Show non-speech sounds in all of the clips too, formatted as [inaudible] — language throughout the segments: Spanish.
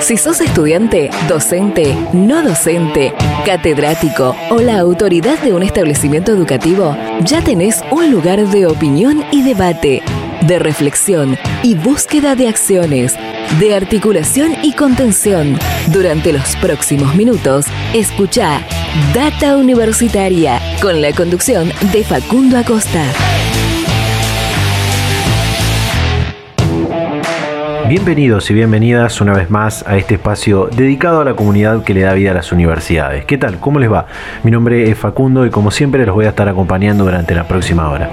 Si sos estudiante, docente, no docente, catedrático o la autoridad de un establecimiento educativo, ya tenés un lugar de opinión y debate, de reflexión y búsqueda de acciones, de articulación y contención. Durante los próximos minutos, escucha Data Universitaria con la conducción de Facundo Acosta. Bienvenidos y bienvenidas una vez más a este espacio dedicado a la comunidad que le da vida a las universidades. ¿Qué tal? ¿Cómo les va? Mi nombre es Facundo y como siempre los voy a estar acompañando durante la próxima hora.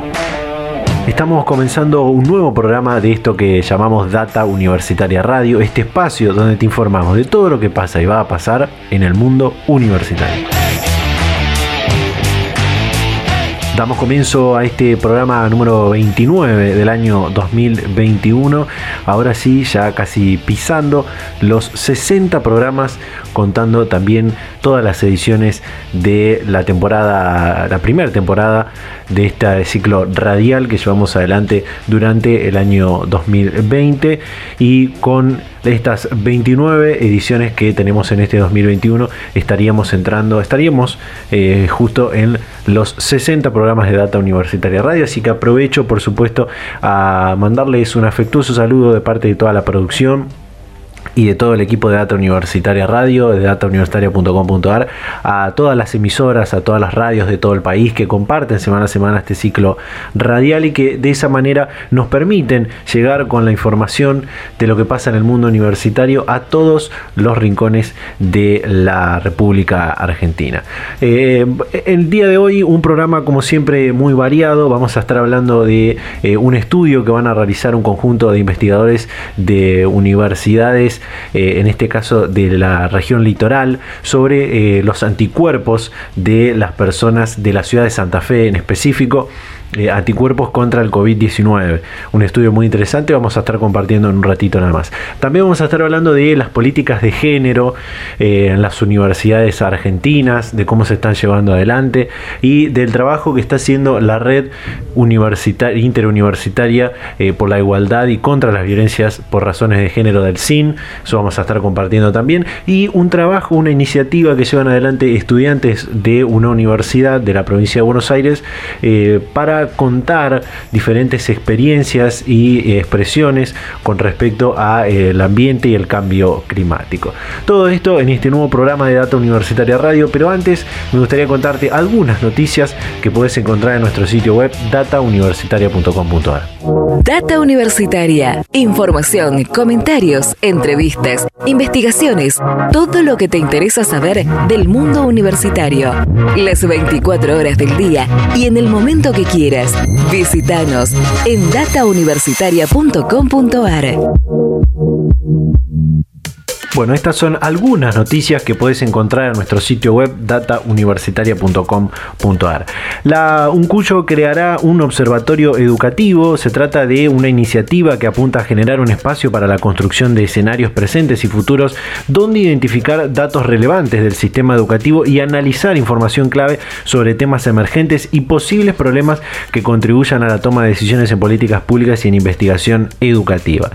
Estamos comenzando un nuevo programa de esto que llamamos Data Universitaria Radio, este espacio donde te informamos de todo lo que pasa y va a pasar en el mundo universitario. Damos comienzo a este programa número 29 del año 2021. Ahora sí, ya casi pisando los 60 programas, contando también todas las ediciones de la temporada, la primera temporada de este ciclo radial que llevamos adelante durante el año 2020 y con estas 29 ediciones que tenemos en este 2021 estaríamos entrando, estaríamos eh, justo en los 60 programas de Data Universitaria Radio, así que aprovecho por supuesto a mandarles un afectuoso saludo de parte de toda la producción y de todo el equipo de Data Universitaria Radio, de datauniversitaria.com.ar, a todas las emisoras, a todas las radios de todo el país que comparten semana a semana este ciclo radial y que de esa manera nos permiten llegar con la información de lo que pasa en el mundo universitario a todos los rincones de la República Argentina. Eh, el día de hoy un programa como siempre muy variado, vamos a estar hablando de eh, un estudio que van a realizar un conjunto de investigadores de universidades eh, en este caso de la región litoral, sobre eh, los anticuerpos de las personas de la ciudad de Santa Fe en específico. Eh, anticuerpos contra el COVID-19. Un estudio muy interesante, vamos a estar compartiendo en un ratito nada más. También vamos a estar hablando de las políticas de género en las universidades argentinas, de cómo se están llevando adelante y del trabajo que está haciendo la red universitaria, interuniversitaria por la igualdad y contra las violencias por razones de género del CIN. Eso vamos a estar compartiendo también. Y un trabajo, una iniciativa que llevan adelante estudiantes de una universidad de la provincia de Buenos Aires eh, contar diferentes experiencias y eh, expresiones con respecto al eh, ambiente y el cambio climático. Todo esto en este nuevo programa de Data Universitaria Radio, pero antes me gustaría contarte algunas noticias que puedes encontrar en nuestro sitio web datauniversitaria.com.ar. Data Universitaria, información, comentarios, entre entrevistas, investigaciones, todo lo que te interesa saber del mundo universitario. Las 24 horas del día y en el momento que quieras. Visítanos en datauniversitaria.com.ar. Bueno, estas son algunas noticias que puedes encontrar en nuestro sitio web datauniversitaria.com.ar. La UNCUYO creará un observatorio educativo. Se trata de una iniciativa que apunta a generar un espacio para la construcción de escenarios presentes y futuros donde identificar datos relevantes del sistema educativo y analizar información clave sobre temas emergentes y posibles problemas que contribuyan a la toma de decisiones en políticas públicas y en investigación educativa.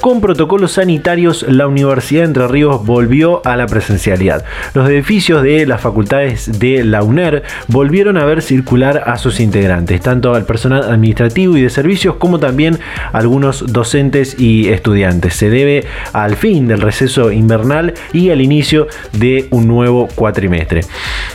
Con protocolos sanitarios, la Universidad Ríos volvió a la presencialidad. Los edificios de las facultades de la UNER volvieron a ver circular a sus integrantes, tanto al personal administrativo y de servicios como también algunos docentes y estudiantes. Se debe al fin del receso invernal y al inicio de un nuevo cuatrimestre.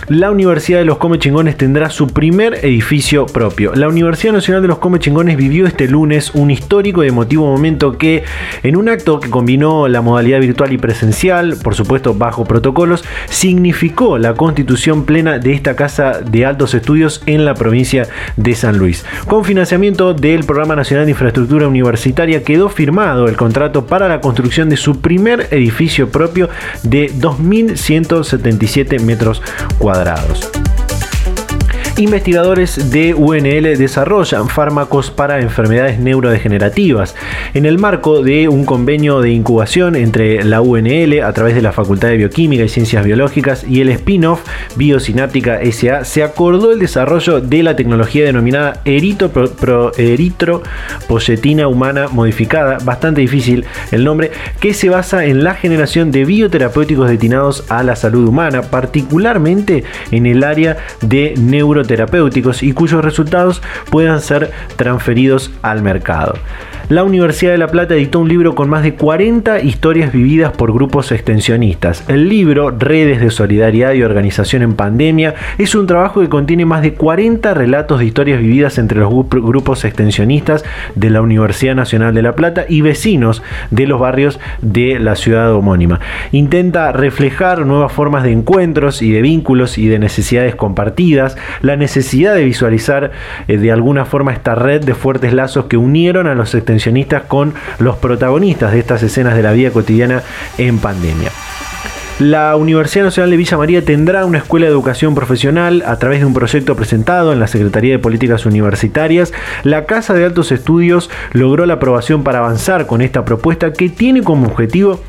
La Universidad de los Comechingones tendrá su primer edificio propio. La Universidad Nacional de los Comechingones vivió este lunes un histórico y emotivo momento que, en un acto que combinó la modalidad virtual y presencial, presencial, por supuesto bajo protocolos, significó la constitución plena de esta casa de altos estudios en la provincia de San Luis. Con financiamiento del Programa Nacional de Infraestructura Universitaria quedó firmado el contrato para la construcción de su primer edificio propio de 2.177 metros cuadrados. Investigadores de UNL desarrollan fármacos para enfermedades neurodegenerativas. En el marco de un convenio de incubación entre la UNL a través de la Facultad de Bioquímica y Ciencias Biológicas y el spin-off Biosináptica SA, se acordó el desarrollo de la tecnología denominada eritropoyetina humana modificada, bastante difícil el nombre, que se basa en la generación de bioterapéuticos destinados a la salud humana, particularmente en el área de neuro terapéuticos y cuyos resultados puedan ser transferidos al mercado. La Universidad de La Plata editó un libro con más de 40 historias vividas por grupos extensionistas. El libro, Redes de Solidaridad y Organización en Pandemia, es un trabajo que contiene más de 40 relatos de historias vividas entre los grupos extensionistas de la Universidad Nacional de La Plata y vecinos de los barrios de la ciudad homónima. Intenta reflejar nuevas formas de encuentros y de vínculos y de necesidades compartidas, la necesidad de visualizar eh, de alguna forma esta red de fuertes lazos que unieron a los extensionistas con los protagonistas de estas escenas de la vida cotidiana en pandemia. La Universidad Nacional de Villa María tendrá una escuela de educación profesional a través de un proyecto presentado en la Secretaría de Políticas Universitarias. La Casa de Altos Estudios logró la aprobación para avanzar con esta propuesta que tiene como objetivo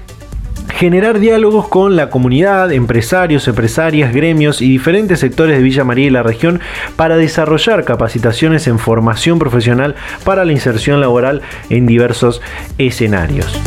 generar diálogos con la comunidad, empresarios, empresarias, gremios y diferentes sectores de Villa María y la región para desarrollar capacitaciones en formación profesional para la inserción laboral en diversos escenarios.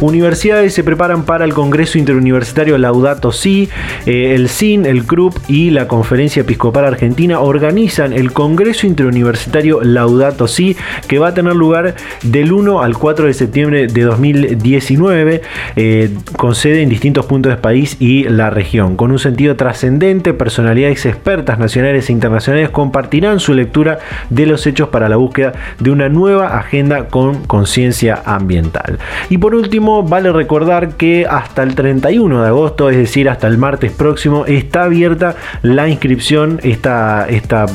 Universidades se preparan para el Congreso Interuniversitario Laudato Si, eh, el CIN, el CRUP y la Conferencia Episcopal Argentina organizan el Congreso Interuniversitario Laudato Si, que va a tener lugar del 1 al 4 de septiembre de 2019, eh, con sede en distintos puntos del país y la región. Con un sentido trascendente, personalidades expertas nacionales e internacionales compartirán su lectura de los hechos para la búsqueda de una nueva agenda con conciencia ambiental. Y por último, vale recordar que hasta el 31 de agosto, es decir, hasta el martes próximo, está abierta la inscripción, esta, esta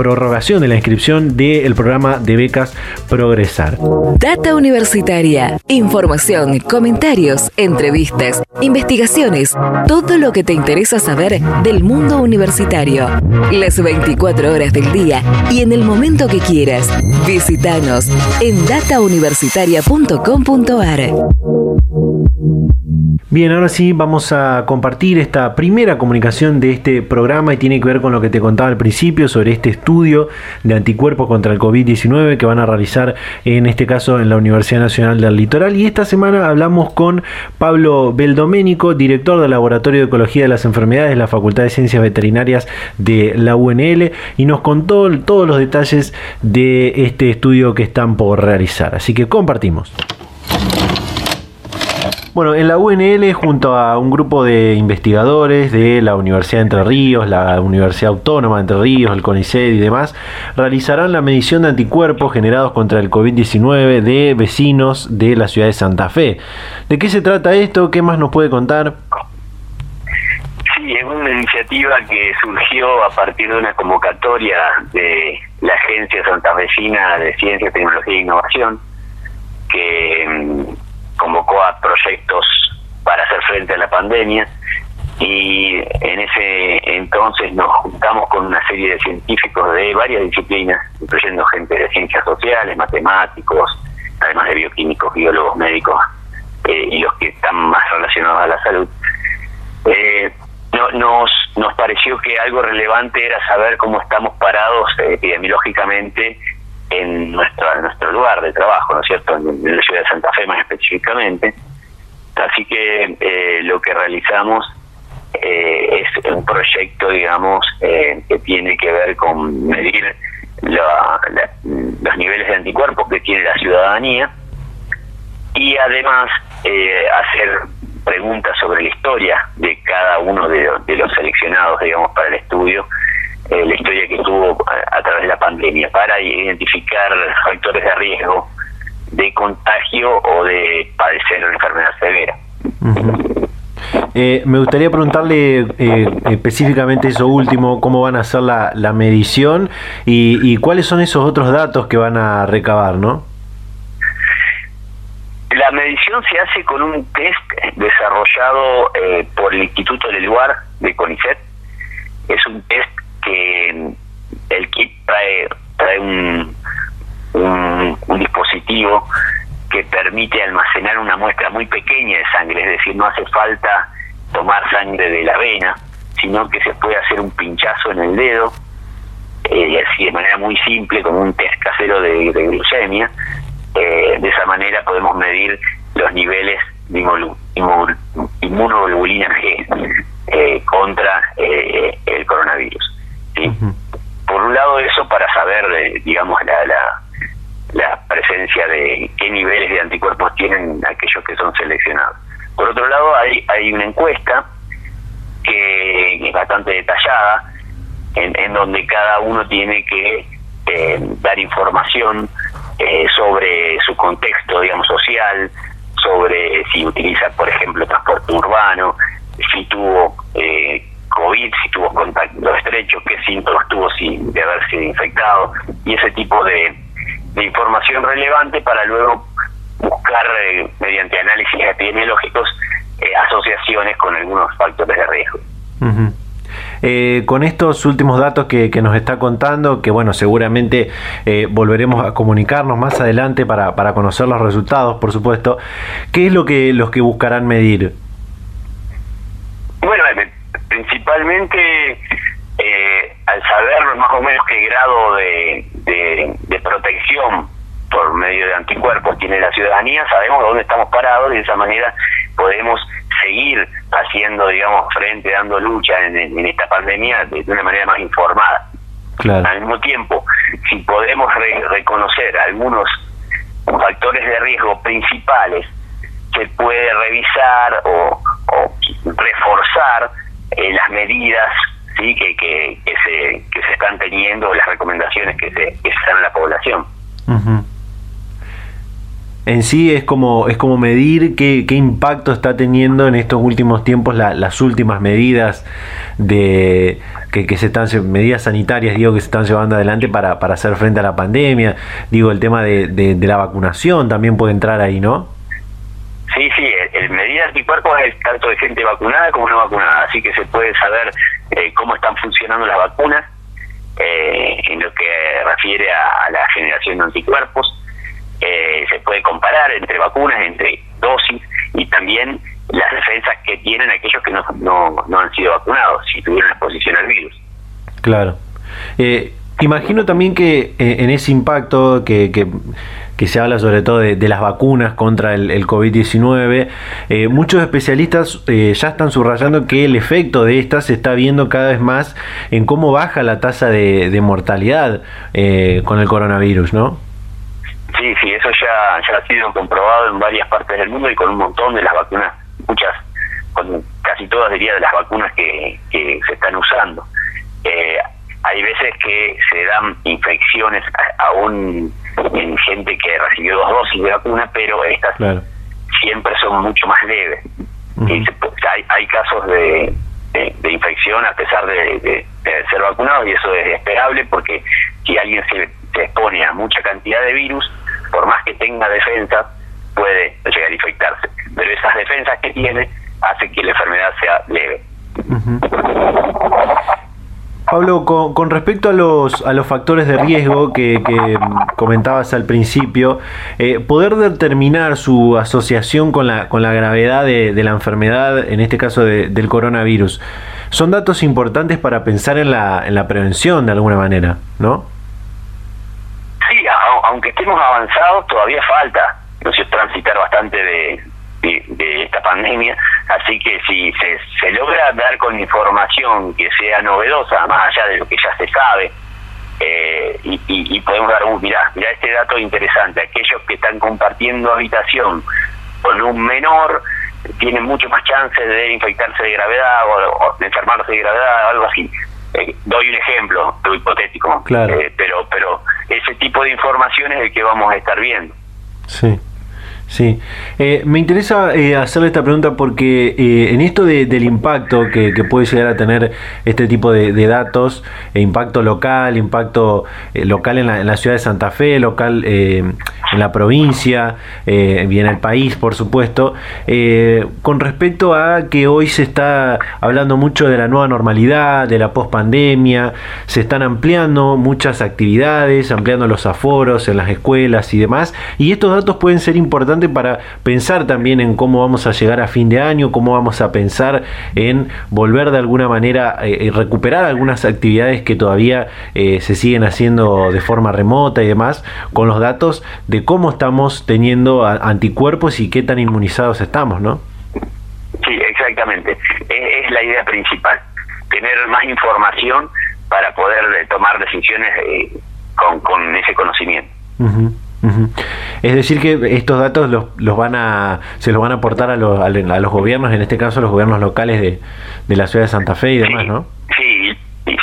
prorrogación de la inscripción del programa de becas Progresar. Data Universitaria. Información, comentarios, entrevistas, investigaciones, todo lo que te interesa saber del mundo universitario. Las 24 horas del día y en el momento que quieras. Visítanos en datauniversitaria.com.ar. Bien, ahora sí vamos a compartir esta primera comunicación de este programa y tiene que ver con lo que te contaba al principio sobre este estudio de anticuerpos contra el COVID-19 que van a realizar en este caso en la Universidad Nacional del Litoral. Y esta semana hablamos con Pablo Beldoménico, director del Laboratorio de Ecología de las Enfermedades de la Facultad de Ciencias Veterinarias de la UNL y nos contó todos los detalles de este estudio que están por realizar. Así que compartimos. Bueno, en la UNL, junto a un grupo de investigadores de la Universidad de Entre Ríos, la Universidad Autónoma de Entre Ríos, el CONICET y demás, realizarán la medición de anticuerpos generados contra el COVID-19 de vecinos de la ciudad de Santa Fe. ¿De qué se trata esto? ¿Qué más nos puede contar? Sí, es una iniciativa que surgió a partir de una convocatoria de la Agencia Santafesina de Ciencia, Tecnología e Innovación, que mm, convocó a proyectos para hacer frente a la pandemia y en ese entonces nos juntamos con una serie de científicos de varias disciplinas, incluyendo gente de ciencias sociales, matemáticos, además de bioquímicos, biólogos, médicos eh, y los que están más relacionados a la salud. Eh, no, nos, nos pareció que algo relevante era saber cómo estamos parados epidemiológicamente en nuestro, nuestro lugar de trabajo, ¿no es cierto?, en, la ciudad de Santa Fe más específicamente. Así que eh, lo que realizamos eh, es un proyecto, digamos, eh, que tiene que ver con medir los niveles de anticuerpos que tiene la ciudadanía y además hacer preguntas sobre la historia de cada uno de los seleccionados, digamos, para el estudio eh, la historia que tuvo a, través de la pandemia para identificar factores de riesgo de contagio o de padecer una enfermedad severa. Eh, me gustaría preguntarle eh, específicamente eso último, cómo van a hacer la, la medición y, y, cuáles son esos otros datos que van a recabar, ¿no? La medición se hace con un test desarrollado por el Instituto del Lugar de CONICET, es un test que el kit trae, trae un, un, dispositivo que permite almacenar una muestra muy pequeña de sangre, es decir, no hace falta tomar sangre de la vena, sino que se puede hacer un pinchazo en el dedo, eh, así de manera muy simple, como un test casero de, glucemia. Eh, de esa manera podemos medir los niveles de inmunoglobulina G eh, contra eh, el coronavirus. Por un lado eso para saber, digamos, la, la, la presencia de qué niveles de anticuerpos tienen aquellos que son seleccionados. Por otro lado, hay, hay una encuesta que es bastante detallada, en, donde cada uno tiene que eh, dar información eh, sobre su contexto, digamos, social, sobre si utiliza, por ejemplo, transporte urbano, si tuvo eh, COVID, si tuvo contacto estrecho, qué síntomas tuvo sin de haberse infectado, y ese tipo de, de información relevante para luego buscar mediante análisis epidemiológicos asociaciones con algunos factores de riesgo. Eh, con estos últimos datos que, nos está contando, que bueno, seguramente eh, volveremos a comunicarnos más adelante para, para conocer los resultados, por supuesto, ¿qué es lo que los que buscarán medir? Bueno, eh, principalmente al saber más o menos qué grado de, de protección por medio de anticuerpos tiene la ciudadanía, sabemos dónde estamos parados y de esa manera podemos seguir haciendo, digamos, frente, dando lucha en, esta pandemia de, una manera más informada. Al mismo tiempo, si podemos reconocer algunos factores de riesgo principales, se puede revisar o, reforzar eh, las medidas sí que, que, se, que se están teniendo, las recomendaciones que se, que se dan a la población. En sí es como, es como medir qué, qué impacto está teniendo en estos últimos tiempos las últimas medidas de que, que, se están medidas sanitarias digo que se están llevando adelante para, para hacer frente a la pandemia. Digo el tema de, de, la vacunación también puede entrar ahí no sí sí el, medida anticuerpos es tanto de gente vacunada como no vacunada así que se puede saber eh, cómo están funcionando las vacunas eh, en lo que refiere a la generación de anticuerpos eh, se puede comparar entre vacunas, entre dosis y también las defensas que tienen aquellos que no, no, han sido vacunados, si tuvieron exposición al virus. Claro. Eh, imagino también que eh, en ese impacto que, que, se habla sobre todo de, las vacunas contra el, COVID-19, muchos especialistas ya están subrayando que el efecto de estas se está viendo cada vez más en cómo baja la tasa de, mortalidad con el coronavirus, ¿no? Sí, sí, eso ya, ha sido comprobado en varias partes del mundo y con un montón de las vacunas, muchas, con casi todas diría de las vacunas que, que se están usando. Eh, hay veces que se dan infecciones aún en gente que recibió dos dosis de vacuna, pero estas siempre son mucho más leves. y hay, hay casos de, de, infección a pesar de, de, ser vacunados y eso es esperable porque si alguien se, se expone a mucha cantidad de virus, por más que tenga defensa, puede llegar a infectarse. Pero esas defensas que tiene hacen que la enfermedad sea leve. Pablo, con, respecto a los, a los factores de riesgo que, comentabas al principio, eh, poder determinar su asociación con la, con la gravedad de, la enfermedad, en este caso del coronavirus, son datos importantes para pensar en la, en la prevención de alguna manera, ¿no? aunque estemos avanzados, todavía falta no sé, transitar bastante de, de, esta pandemia, así que si se, se logra dar con información que sea novedosa, más allá de lo que ya se sabe, eh, y, y, podemos dar un, mirá, mirá este dato interesante, aquellos que están compartiendo habitación con un menor tienen mucho más chance de infectarse de gravedad o, de enfermarse de gravedad, algo así. Eh, doy un ejemplo, hipotético, claro. Eh, pero pero ese tipo de información es el que vamos a estar viendo. Sí. Sí, eh, me interesa eh, hacerle esta pregunta porque eh, en esto del impacto que, puede llegar a tener este tipo de, datos, impacto local, impacto local en la, ciudad de Santa Fe, local en la provincia y en el país, por supuesto, con respecto a que hoy se está hablando mucho de la nueva normalidad, de la pospandemia, se están ampliando muchas actividades, ampliando los aforos en las escuelas y demás, y estos datos pueden ser importantes para pensar también en cómo vamos a llegar a fin de año, cómo vamos a pensar en volver de alguna manera y eh, recuperar algunas actividades que todavía eh, se siguen haciendo de forma remota y demás, con los datos de cómo estamos teniendo anticuerpos y qué tan inmunizados estamos, ¿no? Sí, exactamente. Es, la idea principal, tener más información para poder eh, tomar decisiones con, ese conocimiento. Es decir que estos datos los, los, van a se los van a aportar a los, a los gobiernos, en este caso los gobiernos locales de, de la ciudad de Santa Fe y demás, ¿no? Sí,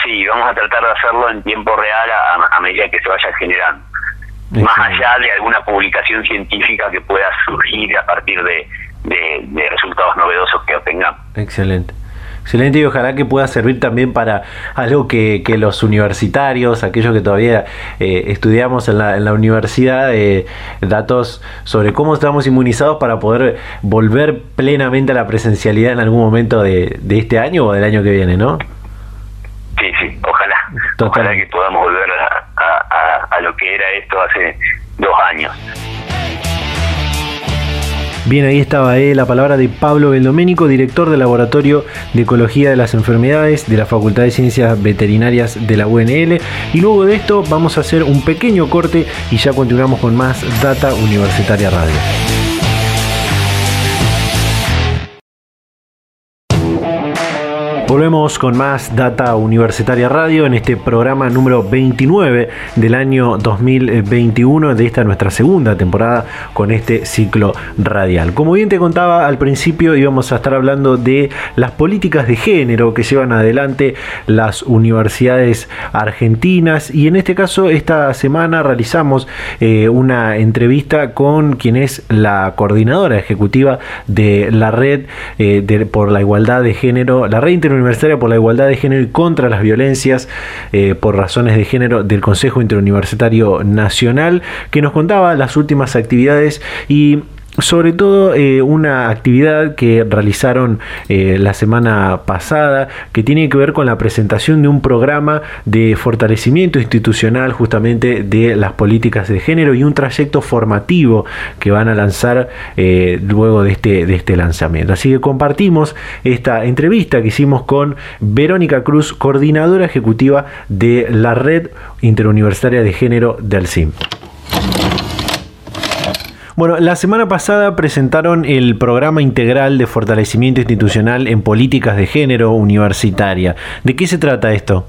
sí, vamos a tratar de hacerlo en tiempo real a, medida que se vaya generando. Más allá de alguna publicación científica que pueda surgir a partir de, de resultados novedosos que obtengamos. Excelente. Excelente y ojalá que pueda servir también para algo que, los universitarios, aquellos que todavía eh, estudiamos en la, universidad, eh, datos sobre cómo estamos inmunizados para poder volver plenamente a la presencialidad en algún momento de, este año o del año que viene, ¿no? Sí, sí, ojalá. Ojalá que podamos volver a lo que era esto hace dos años. Bien, ahí estaba eh, la palabra de Pablo Beldoménico, director del Laboratorio de Ecología de las Enfermedades de la Facultad de Ciencias Veterinarias de la UNL. Y luego de esto vamos a hacer un pequeño corte y ya continuamos con más Data Universitaria Radio. Volvemos con más Data Universitaria Radio en este programa número 29 del año 2021 de esta nuestra segunda temporada con este ciclo radial. Como bien te contaba al principio íbamos a estar hablando de las políticas de género que llevan adelante las universidades argentinas y en este caso esta semana realizamos eh, una entrevista con quien es la coordinadora ejecutiva de la red eh, por la igualdad de género, la red Universitaria por la Igualdad de Género y contra las violencias eh, por razones de género del Consejo Interuniversitario Nacional, que nos contaba las últimas actividades y sobre todo eh, una actividad que realizaron eh, la semana pasada que tiene que ver con la presentación de un programa de fortalecimiento institucional justamente de las políticas de género y un trayecto formativo que van a lanzar eh, luego de este, de este lanzamiento. Así que compartimos esta entrevista que hicimos con Verónica Cruz, coordinadora ejecutiva de la Red Interuniversitaria de Género del CIM. Bueno, la semana pasada presentaron el programa integral de fortalecimiento institucional en políticas de género universitaria. ¿De qué se trata esto?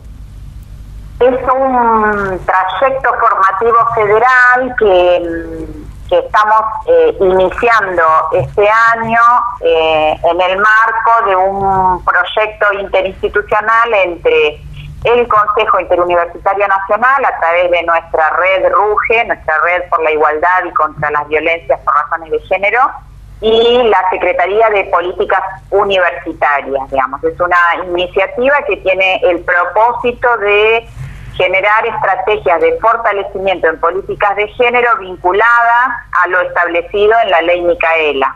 Es un trayecto formativo federal que, estamos eh, iniciando este año eh, en el marco de un proyecto interinstitucional entre el Consejo Interuniversitario Nacional a través de nuestra red RUGE, nuestra red por la igualdad y contra las violencias por razones de género, y la Secretaría de Políticas Universitarias, digamos. Es una iniciativa que tiene el propósito de generar estrategias de fortalecimiento en políticas de género vinculadas a lo establecido en la ley Micaela.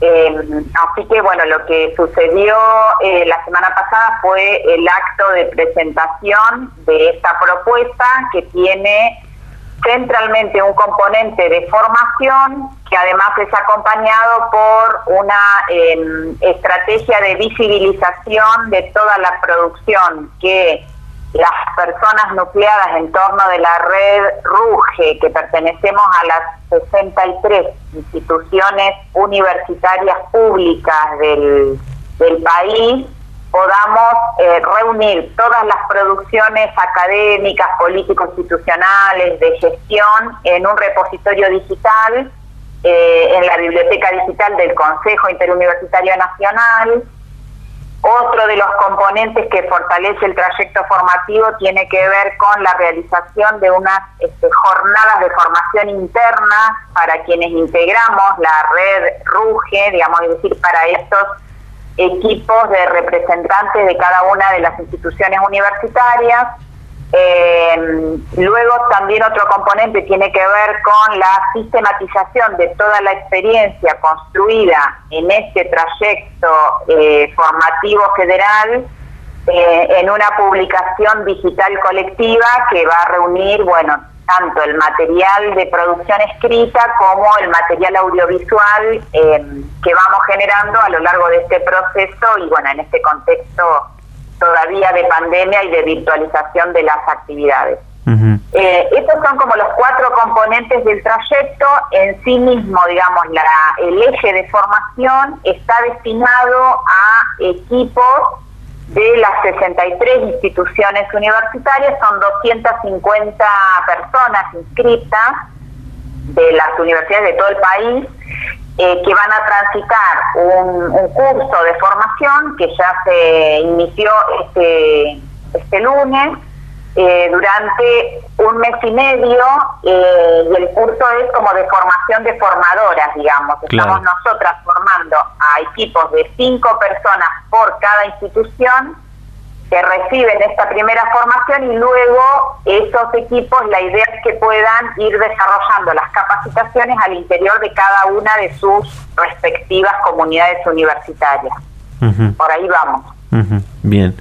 Eh, así que bueno, lo que sucedió eh, la semana pasada fue el acto de presentación de esta propuesta que tiene centralmente un componente de formación que además es acompañado por una em, estrategia de visibilización de toda la producción que las personas nucleadas en torno de la red RUGE, que pertenecemos a las 63 instituciones universitarias públicas del, país, podamos eh, reunir todas las producciones académicas, político-institucionales, de gestión en un repositorio digital, eh, en la Biblioteca Digital del Consejo Interuniversitario Nacional, Otro de los componentes que fortalece el trayecto formativo tiene que ver con la realización de unas este, jornadas de formación interna para quienes integramos la red RUGE, digamos, es decir, para estos equipos de representantes de cada una de las instituciones universitarias eh, luego también otro componente tiene que ver con la sistematización de toda la experiencia construida en este trayecto eh, formativo federal eh, en una publicación digital colectiva que va a reunir, bueno, tanto el material de producción escrita como el material audiovisual que vamos generando a lo largo de este proceso y bueno, en este contexto todavía de pandemia y de virtualización de las actividades. Eh, estos son como los cuatro componentes del trayecto. En sí mismo, digamos, la, el eje de formación está destinado a equipos de las 63 instituciones universitarias, son 250 personas inscritas de las universidades de todo el país eh, que van a transitar un, curso de formación que ya se inició este, este lunes eh, durante un mes y medio eh, y el curso es como de formación de formadoras, digamos. Estamos nosotras formando a equipos de cinco personas por cada institución que reciben esta primera formación y luego esos equipos, la idea es que puedan ir desarrollando las capacitaciones al interior de cada una de sus respectivas comunidades universitarias. Por ahí vamos. Bien.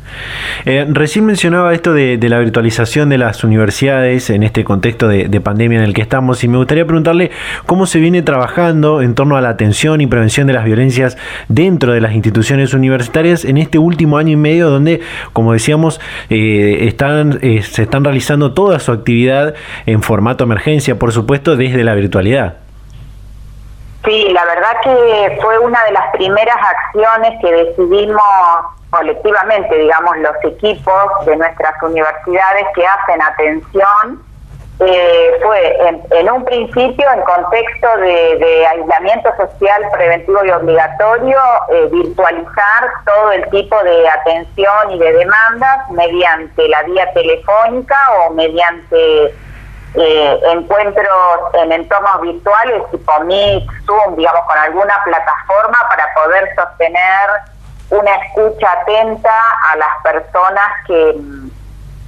Eh, recién mencionaba esto de, la virtualización de las universidades en este contexto de, pandemia en el que estamos y me gustaría preguntarle cómo se viene trabajando en torno a la atención y prevención de las violencias dentro de las instituciones universitarias en este último año y medio donde, como decíamos, eh, están, eh, se están realizando toda su actividad en formato emergencia, por supuesto, desde la virtualidad. Sí, la verdad que fue una de las primeras acciones que decidimos colectivamente, digamos, los equipos de nuestras universidades que hacen atención, eh, fue en, un principio en contexto de, aislamiento social preventivo y obligatorio, eh, virtualizar todo el tipo de atención y de demandas mediante la vía telefónica o mediante eh, encuentros en entornos virtuales tipo Meet, Zoom, digamos, con alguna plataforma para poder sostener una escucha atenta a las personas que,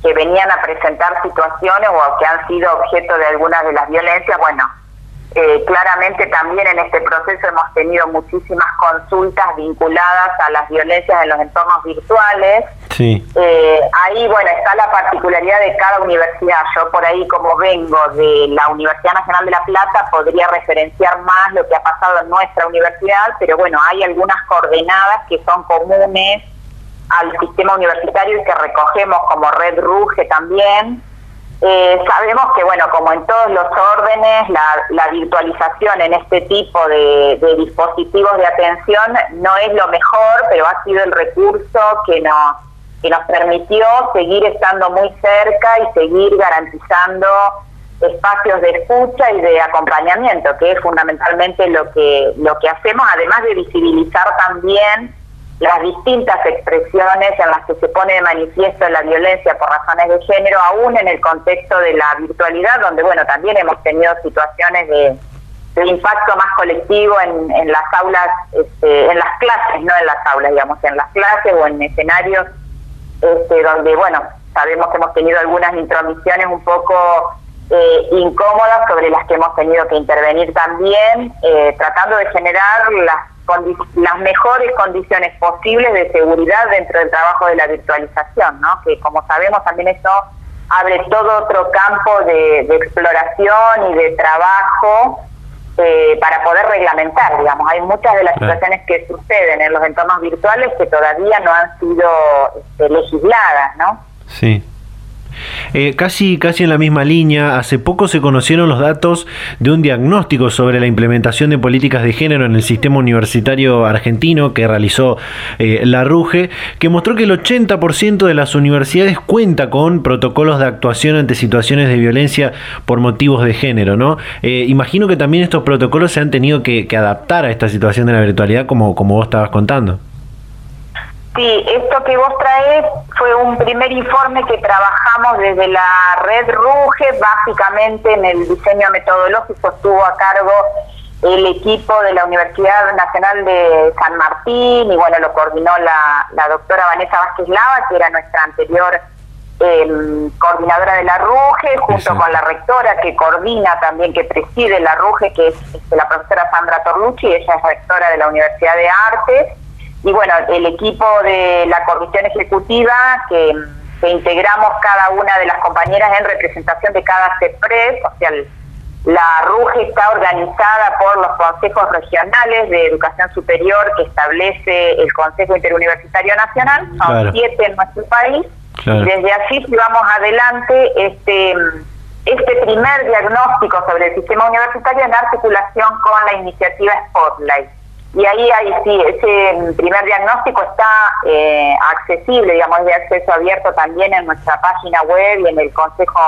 que venían a presentar situaciones o que han sido objeto de algunas de las violencias. Bueno, eh, claramente también en este proceso hemos tenido muchísimas consultas vinculadas a las violencias en los entornos virtuales. Sí. Eh, ahí, bueno, está la particularidad de cada universidad. Yo por ahí, como vengo de la Universidad Nacional de La Plata, podría referenciar más lo que ha pasado en nuestra universidad, pero bueno, hay algunas coordenadas que son comunes al sistema universitario y que recogemos como Red Ruge también eh, sabemos que, bueno, como en todos los órdenes, la, virtualización en este tipo de, dispositivos de atención no es lo mejor, pero ha sido el recurso que nos, que nos permitió seguir estando muy cerca y seguir garantizando espacios de escucha y de acompañamiento, que es fundamentalmente lo que, lo que hacemos, además de visibilizar también las distintas expresiones en las que se pone de manifiesto la violencia por razones de género, aún en el contexto de la virtualidad, donde bueno también hemos tenido situaciones de, impacto más colectivo en, las aulas, este, en las clases, no en las aulas, digamos, en las clases o en escenarios este, donde bueno sabemos que hemos tenido algunas intromisiones un poco eh, incómodas sobre las que hemos tenido que intervenir también, eh, tratando de generar las las mejores condiciones posibles de seguridad dentro del trabajo de la virtualización, ¿no? que como sabemos también eso abre todo otro campo de, exploración y de trabajo eh, para poder reglamentar, digamos. Hay muchas de las situaciones que suceden en los entornos virtuales que todavía no han sido este, legisladas, ¿no? Sí. Eh, casi, casi en la misma línea, hace poco se conocieron los datos de un diagnóstico sobre la implementación de políticas de género en el sistema universitario argentino que realizó eh, la RUGE, que mostró que el 80% de las universidades cuenta con protocolos de actuación ante situaciones de violencia por motivos de género. ¿no? Eh, imagino que también estos protocolos se han tenido que, adaptar a esta situación de la virtualidad como, como vos estabas contando. Sí, esto que vos traes fue un primer informe que trabajamos desde la red RUGE, básicamente en el diseño metodológico estuvo a cargo el equipo de la Universidad Nacional de San Martín y bueno, lo coordinó la, la doctora Vanessa Vázquez Lava, que era nuestra anterior em, coordinadora de la RUGE, junto con la rectora que coordina también, que preside la RUGE, que es este, la profesora Sandra Torlucci, ella es rectora de la Universidad de Arte, y bueno, el equipo de la comisión ejecutiva que, que integramos cada una de las compañeras en representación de cada CEPRES, o sea, el, la RUGE está organizada por los consejos regionales de educación superior que establece el Consejo Interuniversitario Nacional, son siete en nuestro país. Desde allí, si vamos adelante, este, este primer diagnóstico sobre el sistema universitario en articulación con la iniciativa Spotlight. Y ahí, ahí sí, ese primer diagnóstico está eh, accesible, digamos, de acceso abierto también en nuestra página web y en el Consejo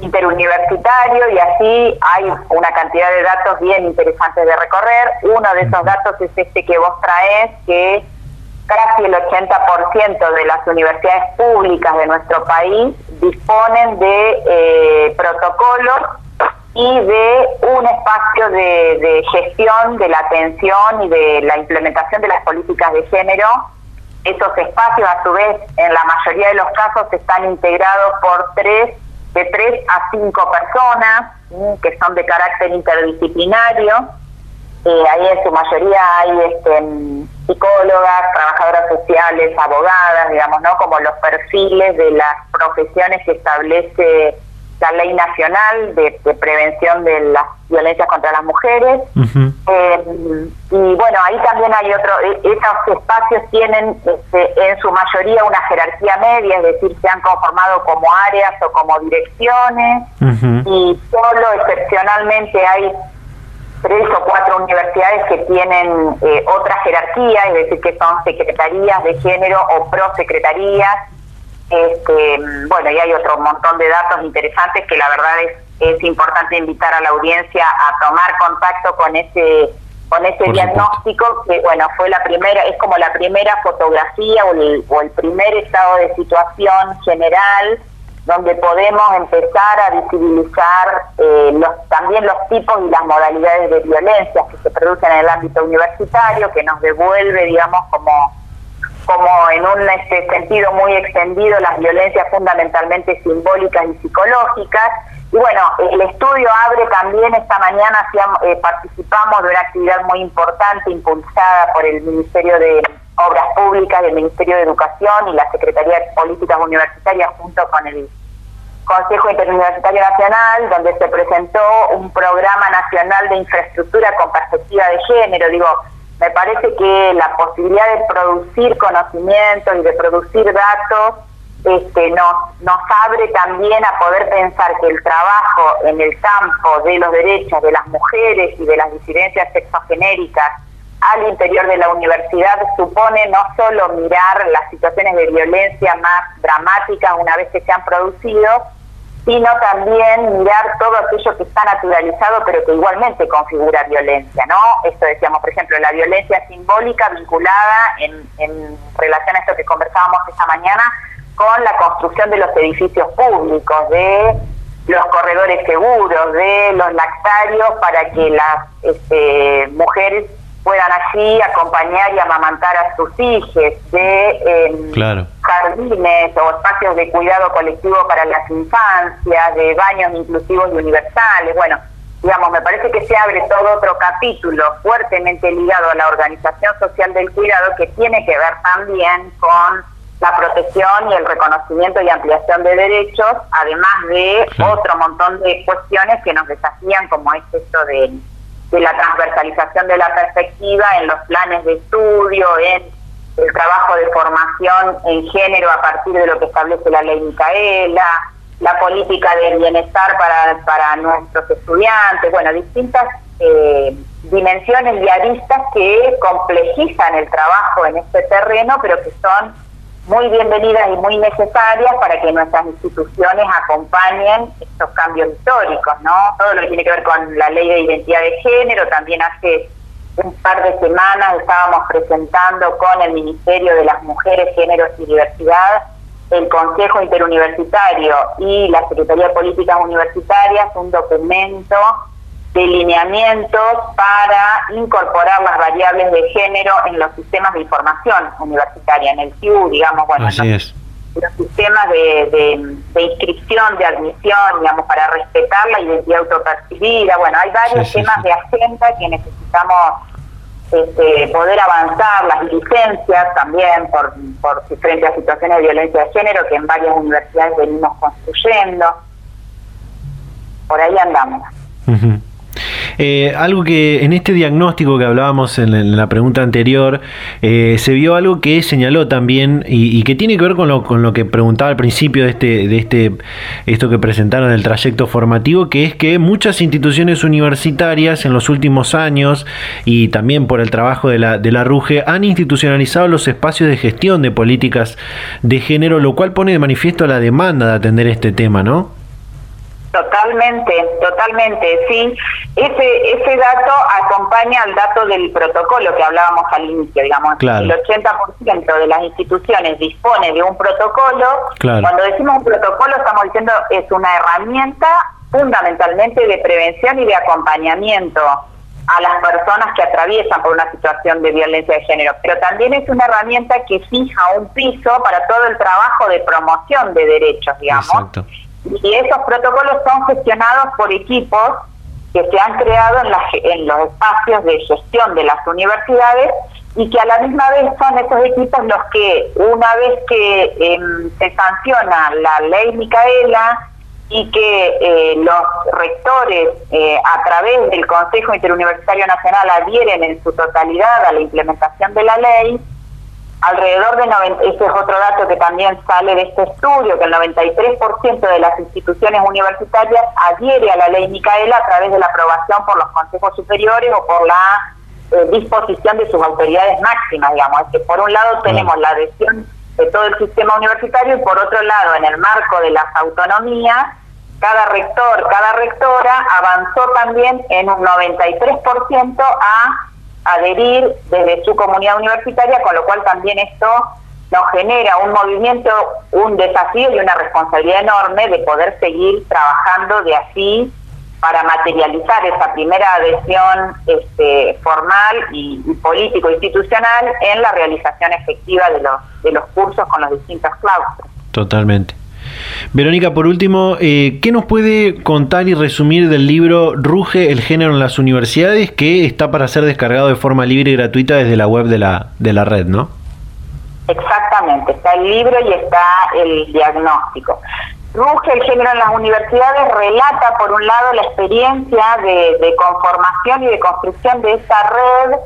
interuniversitario y así hay una cantidad de datos bien interesantes de recorrer. Uno de esos datos es este que vos traes, que casi el 80% de las universidades públicas de nuestro país disponen de eh, protocolos y de un espacio de, de gestión de la atención y de la implementación de las políticas de género. Esos espacios, a su vez, en la mayoría de los casos, están integrados por tres de tres a cinco personas que son de carácter interdisciplinario. Eh, ahí en su mayoría hay este, psicólogas, trabajadoras sociales, abogadas, digamos, ¿no? Como los perfiles de las profesiones que establece la ley nacional de, prevención de las violencias contra las mujeres. Eh, y bueno, ahí también hay otro, e, esos espacios tienen este, en su mayoría una jerarquía media, es decir, se han conformado como áreas o como direcciones, y solo excepcionalmente hay tres o cuatro universidades que tienen eh, otra jerarquía, es decir, que son secretarías de género o prosecretarías este, bueno, y hay otro montón de datos interesantes que la verdad es, es importante invitar a la audiencia a tomar contacto con ese con ese diagnóstico que bueno fue la primera es como la primera fotografía o el, o el primer estado de situación general donde podemos empezar a visibilizar eh, los, también los tipos y las modalidades de violencia que se producen en el ámbito universitario, que nos devuelve, digamos, como como en un este, sentido muy extendido las violencias fundamentalmente simbólicas y psicológicas. Y bueno, el estudio abre también esta mañana, eh, participamos de una actividad muy importante impulsada por el Ministerio de Obras Públicas, el Ministerio de Educación y la Secretaría de Políticas Universitarias junto con el Consejo Interuniversitario Nacional, donde se presentó un programa nacional de infraestructura con perspectiva de género. Digo, me parece que la posibilidad de producir conocimientos y de producir datos este, nos, nos abre también a poder pensar que el trabajo en el campo de los derechos de las mujeres y de las disidencias sexogenéricas al interior de la universidad supone no solo mirar las situaciones de violencia más dramáticas una vez que se han producido, sino también mirar todo aquello que está naturalizado pero que igualmente configura violencia, ¿no? Esto decíamos, por ejemplo, la violencia simbólica vinculada en, en relación a esto que conversábamos esta mañana con la construcción de los edificios públicos, de los corredores seguros, de los lactarios para que las este, mujeres puedan allí acompañar y amamantar a sus hijos, de em, jardines o espacios de cuidado colectivo para las infancias, de baños inclusivos y universales. Bueno, digamos, me parece que se abre todo otro capítulo fuertemente ligado a la organización social del cuidado que tiene que ver también con la protección y el reconocimiento y ampliación de derechos, además de otro montón de cuestiones que nos desafían, como es esto de de la transversalización de la perspectiva en los planes de estudio, en el trabajo de formación en género a partir de lo que establece la ley Micaela, la política de bienestar para, para nuestros estudiantes, bueno, distintas eh, dimensiones y aristas que complejizan el trabajo en este terreno, pero que son muy bienvenidas y muy necesarias para que nuestras instituciones acompañen estos cambios históricos, ¿no? Todo lo que tiene que ver con la ley de identidad de género también hace un par de semanas estábamos presentando con el Ministerio de las Mujeres, Géneros y Diversidad, el Consejo Interuniversitario y la Secretaría de Políticas Universitarias un documento de lineamientos para incorporar las variables de género en los sistemas de información universitaria, en el CIU, digamos, bueno, Así es los sistemas de, inscripción, de admisión, digamos, para respetar la identidad autopercibida. Bueno, hay varios temas de agenda que necesitamos este, poder avanzar, las licencias también por, por frente a situaciones de violencia de género que en varias universidades venimos construyendo. Por ahí andamos. Eh, algo que en este diagnóstico que hablábamos en, la pregunta anterior, eh, se vio algo que señaló también y, que tiene que ver con lo, con lo que preguntaba al principio de este, de este, esto que presentaron del trayecto formativo, que es que muchas instituciones universitarias en los últimos años y también por el trabajo de la, de la RUGE han institucionalizado los espacios de gestión de políticas de género, lo cual pone de manifiesto la demanda de atender este tema, ¿no? Totalmente, totalmente, sí. Ese ese dato acompaña al dato del protocolo que hablábamos al inicio, digamos. El 80% de las instituciones dispone de un protocolo. Cuando decimos un protocolo estamos diciendo es una herramienta fundamentalmente de prevención y de acompañamiento a las personas que atraviesan por una situación de violencia de género, pero también es una herramienta que fija un piso para todo el trabajo de promoción de derechos, digamos. Exacto y esos protocolos son gestionados por equipos que se han creado en, en los espacios de gestión de las universidades y que a la misma vez son esos equipos los que una vez que em, se sanciona la ley Micaela y que eh, los rectores eh, a través del Consejo Interuniversitario Nacional adhieren en su totalidad a la implementación de la ley, alrededor de 90, este es otro dato que también sale de este estudio, que el 93% de las instituciones universitarias adhiere a la ley Micaela a través de la aprobación por los consejos superiores o por la eh, disposición de sus autoridades máximas, digamos. Es que por un lado tenemos la adhesión de todo el sistema universitario y por otro lado, en el marco de las autonomías, cada rector, cada rectora avanzó también en un 93% a adherir desde su comunidad universitaria, con lo cual también esto nos genera un movimiento, un desafío y una responsabilidad enorme de poder seguir trabajando de así para materializar esa primera adhesión este, formal y, político institucional en la realización efectiva de los, de los cursos con los distintos claustros. Totalmente. Verónica, por último, eh, ¿qué nos puede contar y resumir del libro Ruge el género en las universidades que está para ser descargado de forma libre y gratuita desde la web de la, de la red, ¿no? Exactamente, está el libro y está el diagnóstico. Ruge el género en las universidades relata, por un lado, la experiencia de, de conformación y de construcción de esta red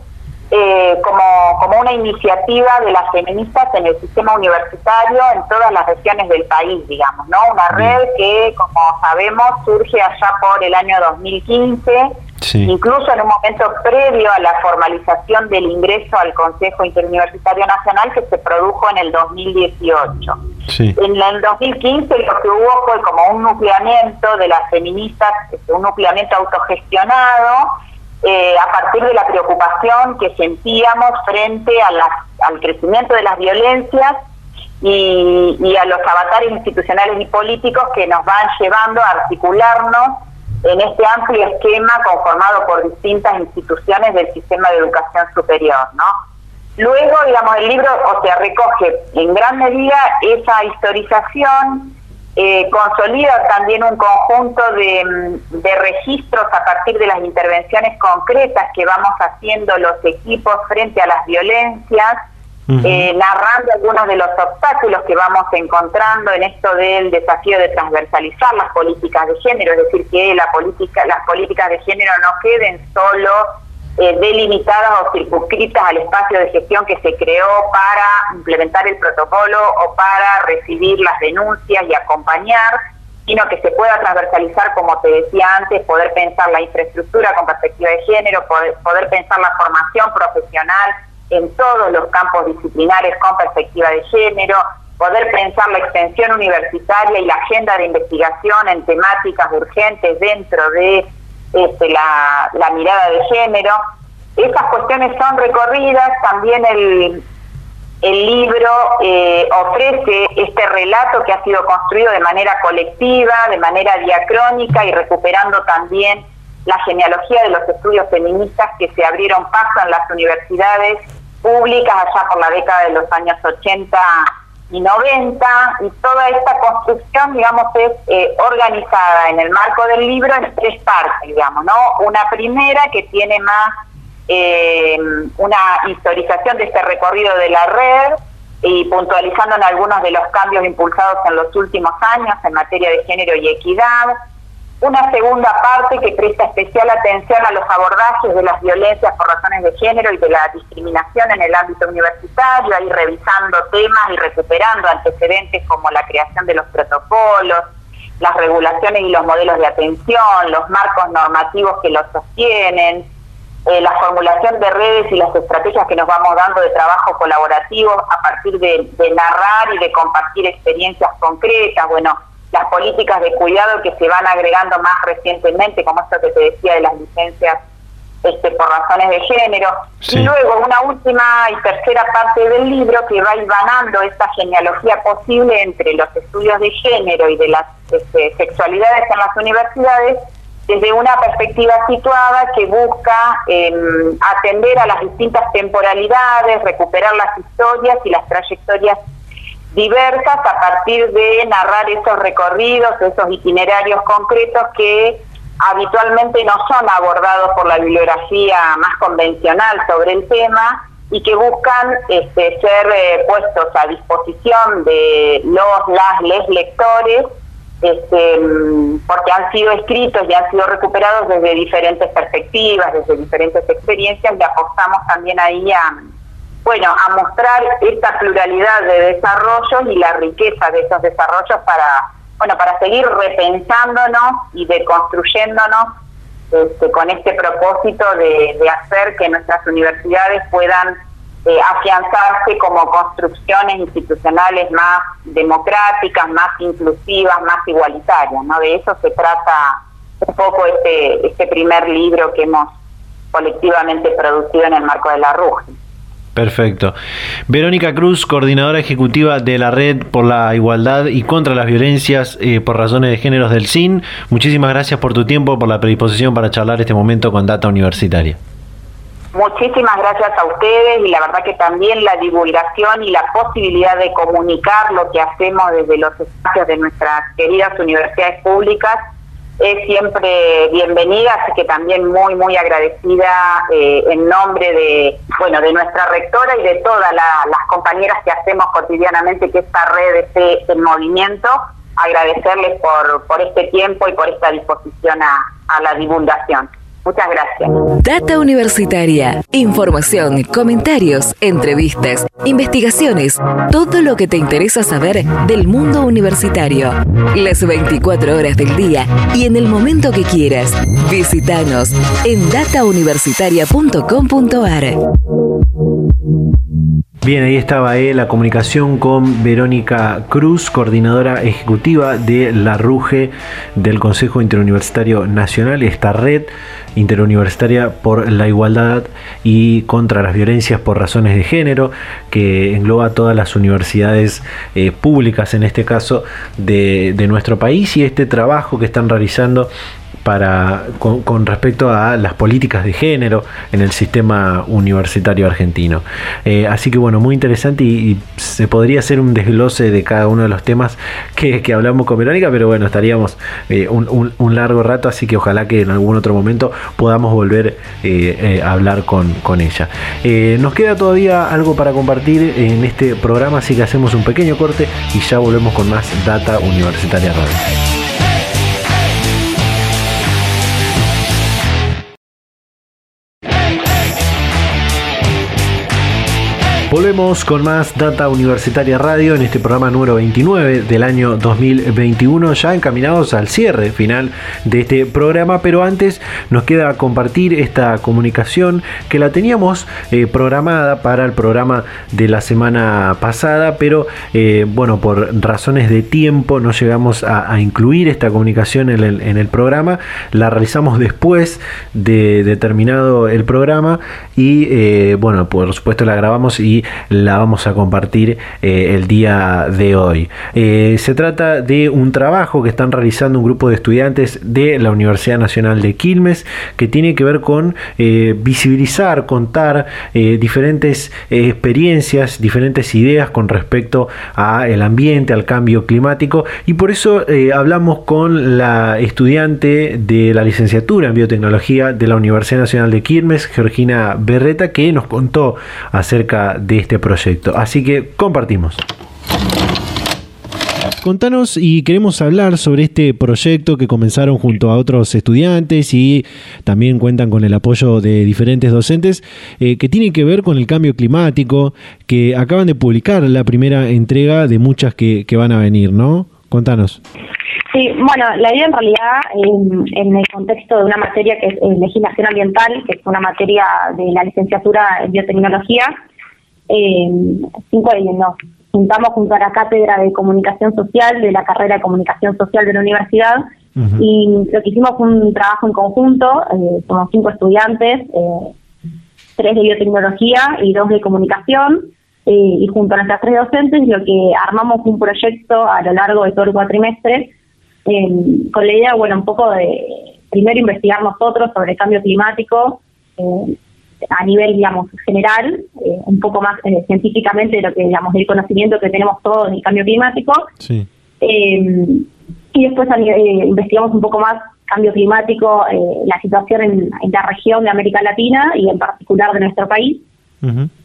eh, como, como una iniciativa de las feministas en el sistema universitario en todas las regiones del país, digamos, ¿no? Una red que, como sabemos, surge allá por el año 2015, incluso en un momento previo a la formalización del ingreso al Consejo Interuniversitario Nacional que se produjo en el 2018. En el 2015 lo que hubo fue como un nucleamiento de las feministas, un nucleamiento autogestionado, eh, a partir de la preocupación que sentíamos frente a al crecimiento de las violencias y, a los avatares institucionales y políticos que nos van llevando a articularnos en este amplio esquema conformado por distintas instituciones del sistema de educación superior, ¿no? Luego, digamos, el libro, o sea, recoge en gran medida esa historización eh, consolida también un conjunto mm, de, registros a partir de las intervenciones concretas que vamos haciendo los equipos frente a las violencias, eh, narrando algunos de los obstáculos que vamos encontrando en esto del desafío de transversalizar las políticas de género, es decir, que la política, las políticas de género no queden solo eh, delimitadas o circunscritas al espacio de gestión que se creó para implementar el protocolo o para recibir las denuncias y acompañar, sino que se pueda transversalizar, como te decía antes, poder pensar la infraestructura con perspectiva de género, poder, poder pensar la formación profesional en todos los campos disciplinares con perspectiva de género, poder pensar la extensión universitaria y la agenda de investigación en temáticas urgentes dentro de este, la, mirada de género. esas cuestiones son recorridas, también el, el libro eh, ofrece este relato que ha sido construido de manera colectiva, de manera diacrónica y recuperando también la genealogía de los estudios feministas que se abrieron paso en las universidades públicas allá por la década de los años 80 y 90 y toda esta construcción, digamos, es eh, organizada en el marco del libro en tres partes, digamos, ¿no? Una primera que tiene más eh, una historización de este recorrido de la red y puntualizando en algunos de los cambios impulsados en los últimos años en materia de género y equidad. Una segunda parte que presta especial atención a los abordajes de las violencias por razones de género y de la discriminación en el ámbito universitario, ahí revisando temas y recuperando antecedentes como la creación de los protocolos, las regulaciones y los modelos de atención, los marcos normativos que los sostienen, eh, la formulación de redes y las estrategias que nos vamos dando de trabajo colaborativo a partir de, narrar y de compartir experiencias concretas, bueno, las políticas de cuidado que se van agregando más recientemente, como esto que te decía de las licencias este, por razones de género, y luego una última y tercera parte del libro que va ibanando esta genealogía posible entre los estudios de género y de las este, sexualidades en las universidades, desde una perspectiva situada que busca em, atender a las distintas temporalidades, recuperar las historias y las trayectorias diversas a partir de narrar esos recorridos, esos itinerarios concretos que habitualmente no son abordados por la bibliografía más convencional sobre el tema y que buscan este, ser eh, puestos a disposición de los, las, les lectores este, porque han sido escritos y han sido recuperados desde diferentes perspectivas, desde diferentes experiencias y apostamos también ahí a, bueno, a mostrar esta pluralidad de desarrollos y la riqueza de esos desarrollos para, bueno, para seguir repensándonos y deconstruyéndonos este, con este propósito de, hacer que nuestras universidades puedan eh, afianzarse como construcciones institucionales más democráticas, más inclusivas, más igualitarias. ¿no? De eso se trata un poco este, este primer libro que hemos colectivamente producido en el marco de la RUG. Perfecto. Verónica Cruz, coordinadora ejecutiva de la Red por la Igualdad y contra las Violencias eh, por Razones de Géneros del CIN. Muchísimas gracias por tu tiempo, por la predisposición para charlar este momento con Data Universitaria. Muchísimas gracias a ustedes y la verdad que también la divulgación y la posibilidad de comunicar lo que hacemos desde los espacios de nuestras queridas universidades públicas es siempre bienvenida, así que también muy, muy agradecida eh, en nombre de, bueno, de nuestra rectora y de todas las compañeras que hacemos cotidianamente que esta red esté en movimiento, agradecerles por, por este tiempo y por esta disposición a la divulgación. Muchas gracias. Data Universitaria. Información, comentarios, entrevistas, investigaciones, todo lo que te interesa saber del mundo universitario. Las 24 horas del día y en el momento que quieras. Visítanos en datauniversitaria.com.ar. Bien, ahí estaba eh, la comunicación con Verónica Cruz, coordinadora ejecutiva de la RUGE del Consejo Interuniversitario Nacional, esta red interuniversitaria por la igualdad y contra las violencias por razones de género, que engloba todas las universidades eh, públicas, en este caso, de, de nuestro país y este trabajo que están realizando con, respecto a las políticas de género en el sistema universitario argentino. Eh, así que bueno, muy interesante y, se podría hacer un desglose de cada uno de los temas que, hablamos con Verónica, pero bueno, estaríamos eh, un, largo rato, así que ojalá que en algún otro momento podamos volver eh, a hablar con, con ella. nos queda todavía algo para compartir en este programa, así que hacemos un pequeño corte y ya volvemos con más Data Universitaria Radio. Volvemos con más Data Universitaria Radio en este programa número 29 del año 2021, ya encaminados al cierre final de este programa, pero antes nos queda compartir esta comunicación que la teníamos eh, programada para el programa de la semana pasada, pero eh, bueno, por razones de tiempo no llegamos a, incluir esta comunicación en el, programa, la realizamos después de, terminado el programa y eh, bueno, por supuesto la grabamos y la vamos a compartir eh, el día de hoy. Eh, se trata de un trabajo que están realizando un grupo de estudiantes de la Universidad Nacional de Quilmes que tiene que ver con eh, visibilizar, contar diferentes experiencias, diferentes ideas con respecto al ambiente, al cambio climático y por eso hablamos con la estudiante de la licenciatura en biotecnología de la Universidad Nacional de Quilmes, Georgina Berreta, que nos contó acerca de de este proyecto. Así que compartimos. Contanos y queremos hablar sobre este proyecto que comenzaron junto a otros estudiantes y también cuentan con el apoyo de diferentes docentes eh, que tiene que ver con el cambio climático, que acaban de publicar la primera entrega de muchas que, van a venir, ¿no? Contanos. Sí, bueno, la idea en realidad en, el contexto de una materia que es eh, legislación ambiental, que es una materia de la licenciatura en biotecnología, eh, cinco años nos juntamos junto a la cátedra de comunicación social de la carrera de comunicación social de la universidad y lo que hicimos fue un trabajo en conjunto, eh, somos cinco estudiantes, eh, tres de biotecnología y dos de comunicación, eh, y junto a nuestras tres docentes lo que armamos un proyecto a lo largo de todo el cuatrimestre con la idea, bueno, un poco de primero investigar nosotros sobre el cambio climático, eh, a nivel, digamos, general, eh, un poco más eh, científicamente de lo que, digamos, del conocimiento que tenemos todos en el cambio climático. Eh, y después investigamos un poco más cambio climático, la situación en, la región de América Latina y en particular de nuestro país.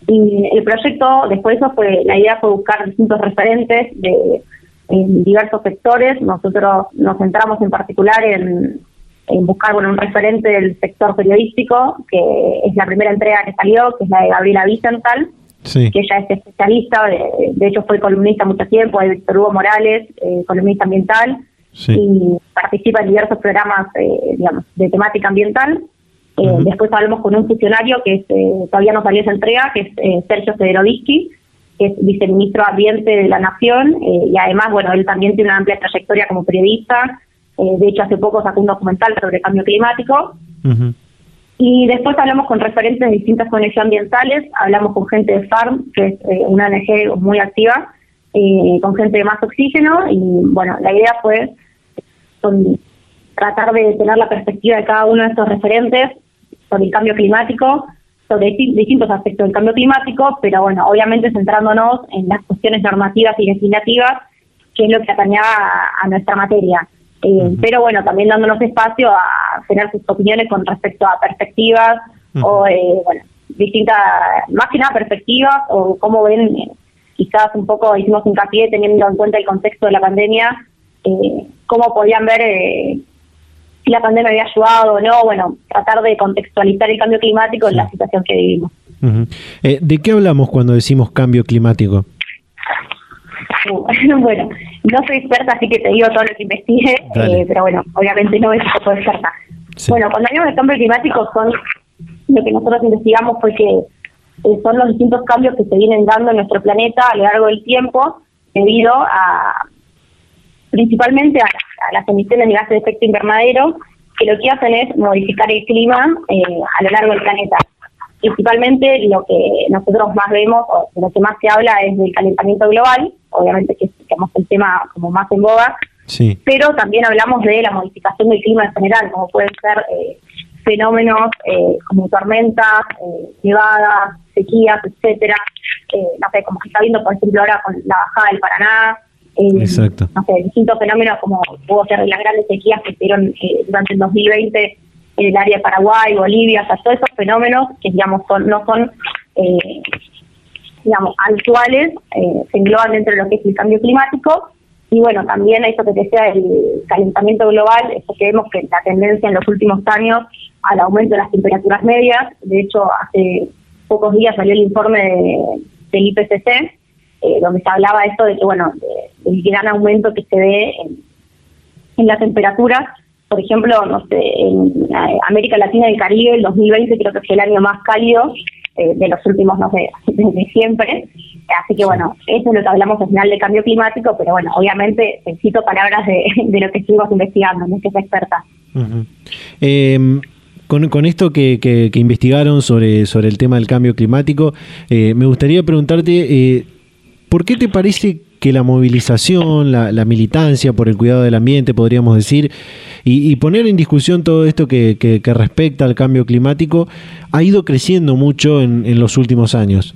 Y el proyecto, después de eso, fue, la idea fue buscar distintos referentes de diversos sectores. Nosotros nos centramos en particular en en buscar bueno, un referente del sector periodístico, que es la primera entrega que salió, que es la de Gabriela Vicental, que ella es especialista, de, hecho fue columnista mucho tiempo, hay Víctor Hugo Morales, eh, columnista ambiental, y participa en diversos programas eh, digamos, de temática ambiental. Eh, después hablamos con un funcionario que es, todavía no salió esa entrega, que es Sergio Federovitsky, que es viceministro de Ambiente de la Nación, y además, bueno, él también tiene una amplia trayectoria como periodista, eh, de hecho, hace poco sacó un documental sobre cambio climático. Y después hablamos con referentes de distintas ONG ambientales, hablamos con gente de FARM, que es eh, una ONG muy activa, eh, con gente de más oxígeno, y bueno, la idea fue tratar de tener la perspectiva de cada uno de estos referentes sobre el cambio climático, sobre distintos aspectos del cambio climático, pero bueno, obviamente centrándonos en las cuestiones normativas y legislativas, que es lo que atañaba a nuestra materia. Eh, pero bueno, también dándonos espacio a tener sus opiniones con respecto a perspectivas o, eh, bueno, distintas, más que nada perspectivas o cómo ven, eh, quizás un poco hicimos hincapié teniendo en cuenta el contexto de la pandemia, cómo podían ver si la pandemia había ayudado o no, bueno, tratar de contextualizar el cambio climático en la situación que vivimos. ¿De qué hablamos cuando decimos cambio climático? [laughs] bueno, no soy experta, así que te digo todo lo que investigué, eh, pero bueno, obviamente no es poco experta. Bueno, cuando hablamos de cambio climático, son lo que nosotros investigamos fue que eh, son los distintos cambios que se vienen dando en nuestro planeta a lo largo del tiempo debido a principalmente a, las emisiones de gases de efecto invernadero que lo que hacen es modificar el clima eh, a lo largo del planeta principalmente lo que nosotros más vemos o de lo que más se habla es del calentamiento global, obviamente que es el tema como más en boga, sí. pero también hablamos de la modificación del clima en general, como pueden ser eh, fenómenos eh, como tormentas, eh, nevadas, sequías, etcétera, no sé, como que está viendo por ejemplo ahora con la bajada del Paraná, Exacto. no sé, distintos fenómenos como pudo ser las grandes sequías que estuvieron durante el 2020 en el área de Paraguay, Bolivia, o sea, todos esos fenómenos que, digamos, son, no son, eh, digamos, actuales, eh, se engloban dentro de lo que es el cambio climático. Y bueno, también eso que decía el calentamiento global, es que vemos que la tendencia en los últimos años al aumento de las temperaturas medias, de hecho, hace pocos días salió el informe de, del IPCC, eh, donde se hablaba esto de que, bueno, del gran aumento que se ve en las temperaturas. Por ejemplo, no sé, en América Latina y el Caribe, el 2020 creo que fue el año más cálido eh, de los últimos, no sé, [laughs] de siempre. Así que bueno, eso es lo que hablamos al final del cambio climático, pero bueno, obviamente cito palabras de, [laughs] de lo que estuvimos investigando, no es que sea experta. Em, con, con, esto que, que, investigaron sobre, sobre el tema del cambio climático, eh, me gustaría preguntarte, eh, ¿por qué te parece que la movilización, la, militancia por el cuidado del ambiente, podríamos decir, y, poner en discusión todo esto que, que, respecta al cambio climático, ha ido creciendo mucho en, en los últimos años.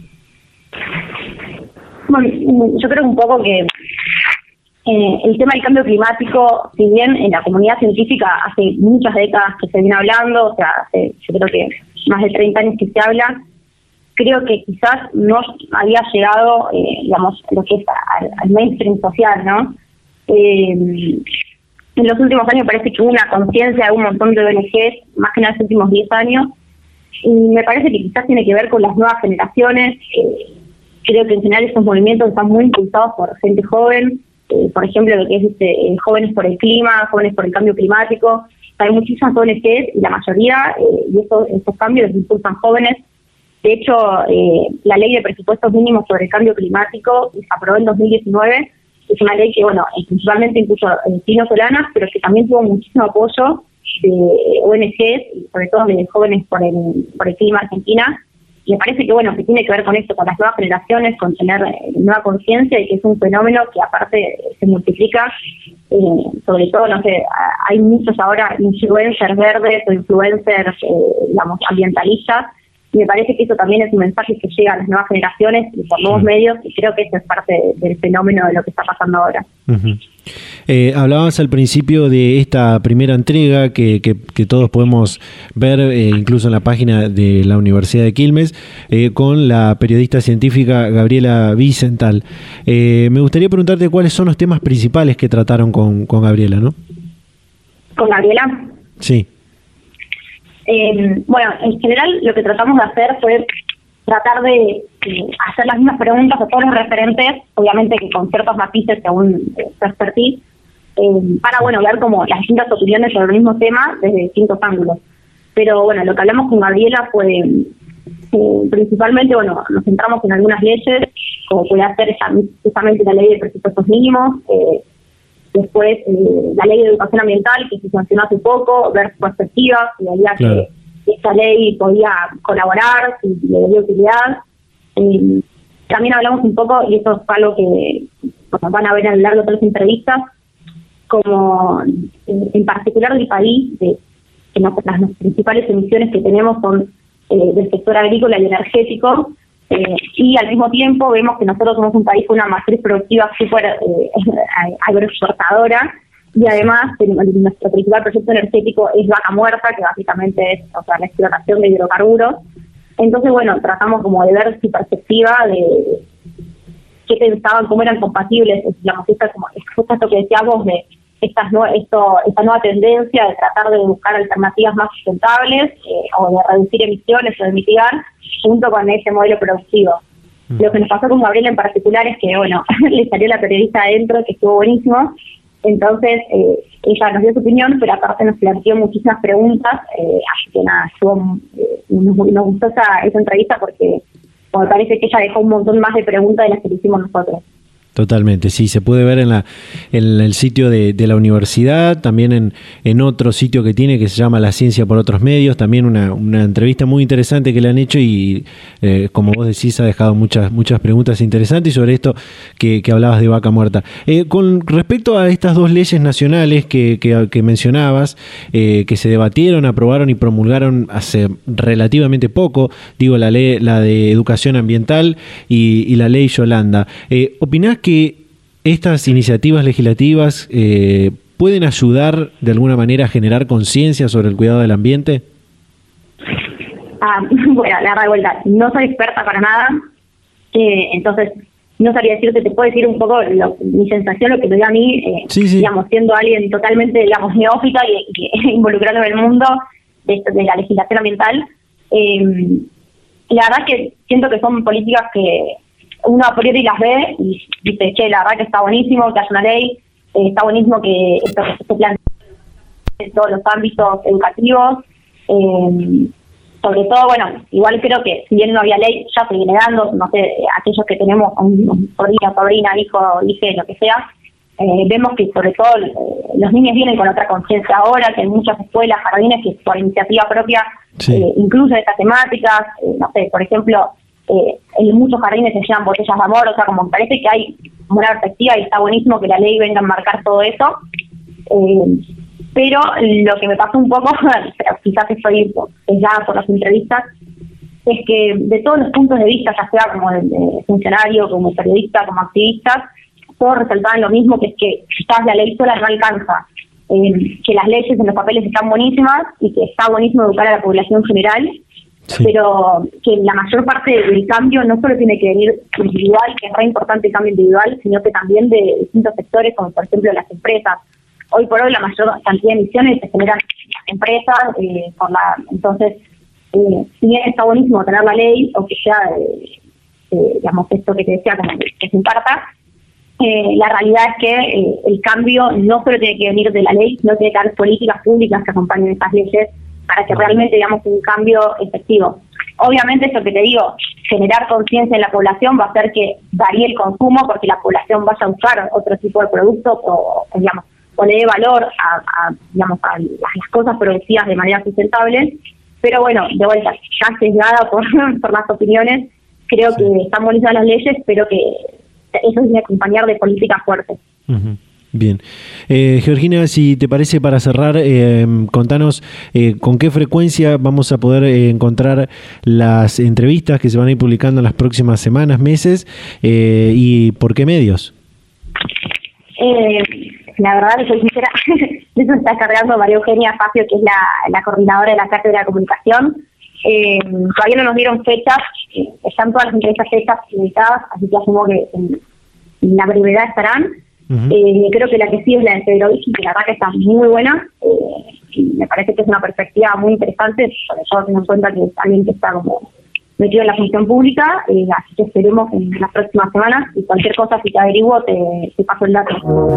Bueno, yo creo un poco que eh, el tema del cambio climático, si bien en la comunidad científica hace muchas décadas que se viene hablando, o sea, hace, yo creo que más de 30 años que se habla, creo que quizás no había llegado, eh, digamos, lo que es al, mainstream social, ¿no? Eh, en los últimos años parece que hubo una conciencia de un montón de ONGs, más que en los últimos 10 años, y me parece que quizás tiene que ver con las nuevas generaciones. Eh, creo que en general esos movimientos están muy impulsados por gente joven, por ejemplo, lo que es este, jóvenes por el clima, jóvenes por el cambio climático. Hay muchísimas ONGs y la mayoría, y esos, esos cambios los impulsan jóvenes de hecho, eh, la ley de presupuestos mínimos sobre el cambio climático se aprobó en 2019. Es una ley que, bueno, principalmente incluso en solanas, pero que también tuvo muchísimo apoyo de ONGs y sobre todo de jóvenes por el, por el clima argentina. Y me parece que, bueno, que tiene que ver con esto, con las nuevas generaciones, con tener eh, nueva conciencia y que es un fenómeno que aparte se multiplica. Eh, sobre todo, no sé, hay muchos ahora influencers verdes o influencers, digamos, ambientalistas me parece que eso también es un mensaje que llega a las nuevas generaciones y por nuevos medios y creo que eso es parte del fenómeno de lo que está pasando ahora. Eh, hablabas al principio de esta primera entrega que, que, todos podemos ver eh, incluso en la página de la Universidad de Quilmes eh, con la periodista científica Gabriela Vicental. me gustaría preguntarte cuáles son los temas principales que trataron con, con Gabriela, ¿no? ¿Con Gabriela? Sí. Eh, bueno, en general lo que tratamos de hacer fue tratar de hacer las mismas preguntas a todos los referentes, obviamente que con ciertos matices según su expertise, eh, para bueno ver como las distintas opiniones sobre el mismo tema desde distintos ángulos. Pero bueno, lo que hablamos con Gabriela fue eh, principalmente, bueno, nos centramos en algunas leyes, como puede ser esa, justamente la ley de presupuestos mínimos, eh, Después, eh, la ley de educación ambiental, que se sancionó hace poco, ver su perspectiva, si había que esta ley podía colaborar, si le daría utilidad. Eh, también hablamos un poco, y esto es algo que van a ver a lo largo de las entrevistas, como eh, en particular del país, de, que las, principales emisiones que tenemos son del sector agrícola y energético, eh, y al mismo tiempo vemos que nosotros somos un país con una matriz productiva súper eh, agroexportadora y además nuestro principal proyecto energético es Vaca Muerta, que básicamente es o sea, la explotación de hidrocarburos. Entonces, bueno, tratamos como de ver su perspectiva de qué pensaban, cómo eran compatibles, digamos, esta, como, esto que decíamos de estas esto, esta nueva tendencia de tratar de buscar alternativas más sustentables eh, o de reducir emisiones o de mitigar junto con ese modelo productivo. Mm. Lo que nos pasó con Gabriela en particular es que, bueno, [laughs] le salió la periodista adentro, que estuvo buenísimo. Entonces, eh, ella nos dio su opinión, pero aparte nos planteó muchísimas preguntas. Eh, así que nada, estuvo, eh, nos, gustó esa, esa entrevista porque me parece que ella dejó un montón más de preguntas de las que le hicimos nosotros. Totalmente, sí, se puede ver en, la, en el sitio de, la universidad, también en, en, otro sitio que tiene que se llama La Ciencia por otros medios, también una, una entrevista muy interesante que le han hecho y eh, como vos decís ha dejado muchas, muchas preguntas interesantes sobre esto que, hablabas de vaca muerta. Eh, con respecto a estas dos leyes nacionales que, que, mencionabas, eh, que se debatieron, aprobaron y promulgaron hace relativamente poco, digo la ley, la de educación ambiental y, y la ley Yolanda, ¿opinás que estas iniciativas legislativas eh, pueden ayudar de alguna manera a generar conciencia sobre el cuidado del ambiente? Ah, [laughs] bueno, la revuelta. No soy experta para nada, eh, entonces no sabría decirte, te puedo decir un poco mi sensación, lo que me dio a mí, eh, digamos, siendo alguien totalmente, digamos, neófita y, y [laughs] involucrado en el mundo de, de la legislación ambiental. la verdad que siento que son políticas que uno a priori las ve y dice, che, la verdad que está buenísimo que haya una ley, eh, está buenísimo que esto se plantea en todos los ámbitos educativos. Eh, sobre todo, bueno, igual creo que si bien no había ley, ya se viene dando, no sé, aquellos que tenemos un sobrino, sobrina, hijo, hijo, lo que sea, eh, vemos que sobre todo eh, los niños vienen con otra conciencia ahora, que en muchas escuelas, jardines, que por iniciativa propia eh, incluso estas temáticas, no sé, por ejemplo, en muchos jardines se llevan botellas de amor, o sea, como parece que hay una perspectiva y está buenísimo que la ley venga a marcar todo eso. pero lo que me pasó un poco, [laughs] quizás estoy ya por las entrevistas, es que de todos los puntos de vista, ya sea como funcionario, como periodista, como activista, todos resaltaban lo mismo, que es que quizás la ley sola no alcanza, eh, que las leyes en los papeles están buenísimas y que está buenísimo educar a la población general, pero que la mayor parte del cambio no solo tiene que venir individual, que es re importante el cambio individual, sino que también de distintos sectores, como por ejemplo las empresas. Hoy por hoy la mayor cantidad de emisiones se generan en las empresas, eh, por la, entonces, eh, si está buenísimo tener la ley, o que sea, digamos, esto que te decía, como que se imparta, eh, la realidad es que eh, el cambio no solo tiene que venir de la ley, sino tiene que haber políticas públicas que acompañen estas leyes para que realmente digamos un cambio efectivo. Obviamente, eso que te digo, generar conciencia en la población va a hacer que varíe el consumo porque la población vaya a usar otro tipo de productos o, digamos, o le dé valor a, digamos, a las cosas producidas de manera sustentable. Pero bueno, de vuelta, ya sesgada por, [laughs] por las opiniones, creo que están bonitas las leyes, pero que eso es acompañar de políticas fuertes. Bien. Eh, Georgina, si te parece para cerrar, eh, contanos eh, con qué frecuencia vamos a poder eh, encontrar las entrevistas que se van a ir publicando en las próximas semanas, meses y por qué medios. la verdad, soy sincera, [laughs] eso está cargando María Eugenia Facio, que es la, la coordinadora de la Cátedra de Comunicación. Eh, todavía no nos dieron fechas, eh, están todas las entrevistas fechas publicadas, así que asumo que en, la brevedad estarán. Eh, creo que la que sí es la de Pedro Vichy, que la verdad que está muy buena. Eh, y me parece que es una perspectiva muy interesante, sobre todo teniendo en cuenta que es alguien que está como metido en la función pública, eh, así que esperemos en las próximas semanas y cualquier cosa si te averiguo te, te, paso el dato.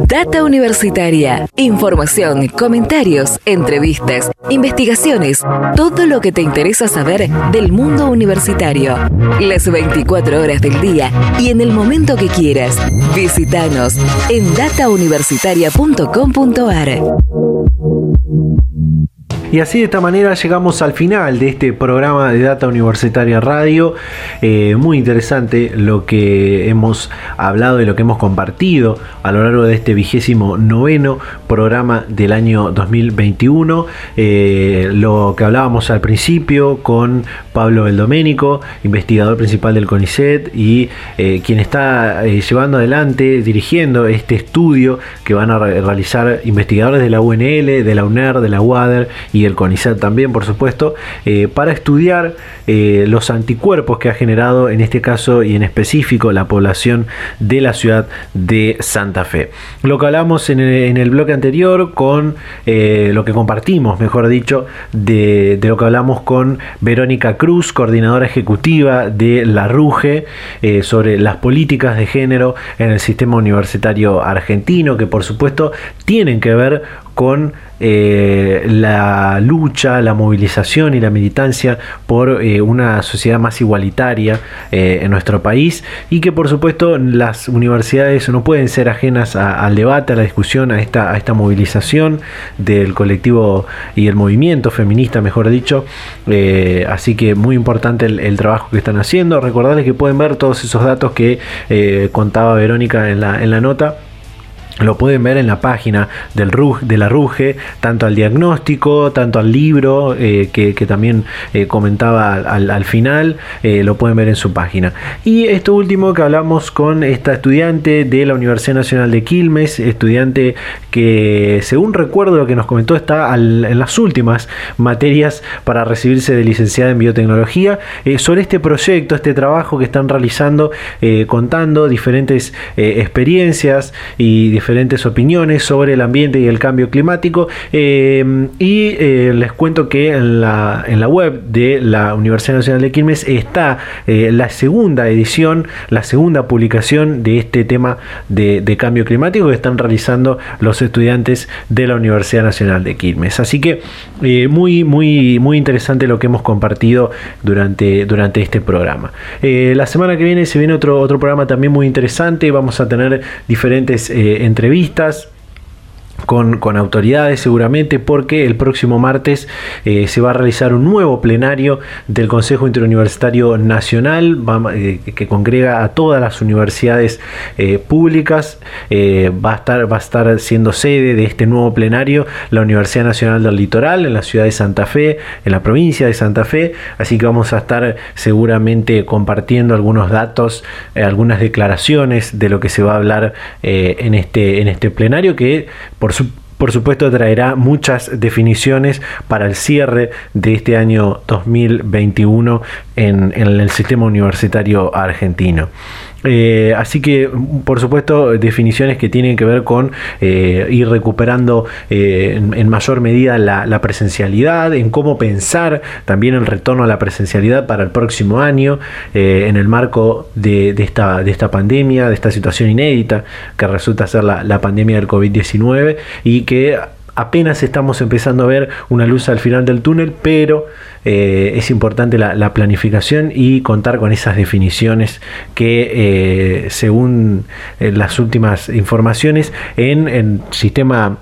Data Universitaria, información, comentarios, entrevistas, investigaciones, todo lo que te interesa saber del mundo universitario. Las 24 horas del día y en el momento que quieras. Visítanos en datauniversitaria.com.ar. Y así de esta manera llegamos al final de este programa de Data Universitaria Radio. Eh, muy interesante lo que hemos hablado y lo que hemos compartido a lo largo de este vigésimo noveno programa del año 2021. Eh, lo que hablábamos al principio con Pablo Beldoménico, investigador principal del CONICET y eh, quien está llevando adelante, dirigiendo este estudio que van a realizar investigadores de la UNL, de la UNER, de la UADER y el CONICET también, por supuesto, eh, para estudiar eh, los anticuerpos que ha generado en este caso y en específico la población de la ciudad de Santa Fe. Lo que hablamos en el, bloque anterior con eh, lo que compartimos, mejor dicho, de, lo que hablamos con Verónica Cruz, coordinadora ejecutiva de la RUGE, sobre las políticas de género en el sistema universitario argentino, que por supuesto tienen que ver con eh, la lucha, la movilización y la militancia por eh, una sociedad más igualitaria eh, en nuestro país y que por supuesto las universidades no pueden ser ajenas al debate, a la discusión, a esta, a esta movilización del colectivo y el movimiento feminista, mejor dicho. así que muy importante el, trabajo que están haciendo. Recordarles que pueden ver todos esos datos que contaba Verónica en la, en la nota lo pueden ver en la página del de la RUGE, tanto al diagnóstico, tanto al libro eh, que, también eh, comentaba al, final, eh, lo pueden ver en su página. Y esto último que hablamos con esta estudiante de la Universidad Nacional de Quilmes, estudiante que según recuerdo lo que nos comentó está en las últimas materias para recibirse de licenciada en biotecnología, sobre este proyecto, este trabajo que están realizando, contando diferentes experiencias y diferentes opiniones sobre el ambiente y el cambio climático. y les cuento que en la, en la web de la Universidad Nacional de Quilmes está la segunda edición, la segunda publicación de este tema de, cambio climático que están realizando los estudiantes de la Universidad Nacional de Quilmes. Así que muy, muy, muy interesante lo que hemos compartido durante, durante este programa. la semana que viene se viene otro, otro programa también muy interesante. Vamos a tener diferentes eh, entrevistas con, autoridades seguramente porque el próximo martes eh, se va a realizar un nuevo plenario del Consejo Interuniversitario Nacional eh, que congrega a todas las universidades eh, públicas. Va, a estar, va a estar siendo sede de este nuevo plenario la Universidad Nacional del Litoral en la ciudad de Santa Fe en la provincia de Santa Fe. Así que vamos a estar seguramente compartiendo algunos datos algunas declaraciones de lo que se va a hablar en, este, en este plenario que por por, supuesto traerá muchas definiciones para el cierre de este año 2021 en el sistema universitario argentino. Eh, así que, por supuesto, definiciones que tienen que ver con eh, ir recuperando eh, en, mayor medida la, presencialidad, en cómo pensar también el retorno a la presencialidad para el próximo año, en el marco de, esta, de esta pandemia, de esta situación inédita que resulta ser la pandemia del COVID-19 y que apenas estamos empezando a ver una luz al final del túnel, pero eh, es importante la, planificación y contar con esas definiciones que, eh, según eh, las últimas informaciones, en el sistema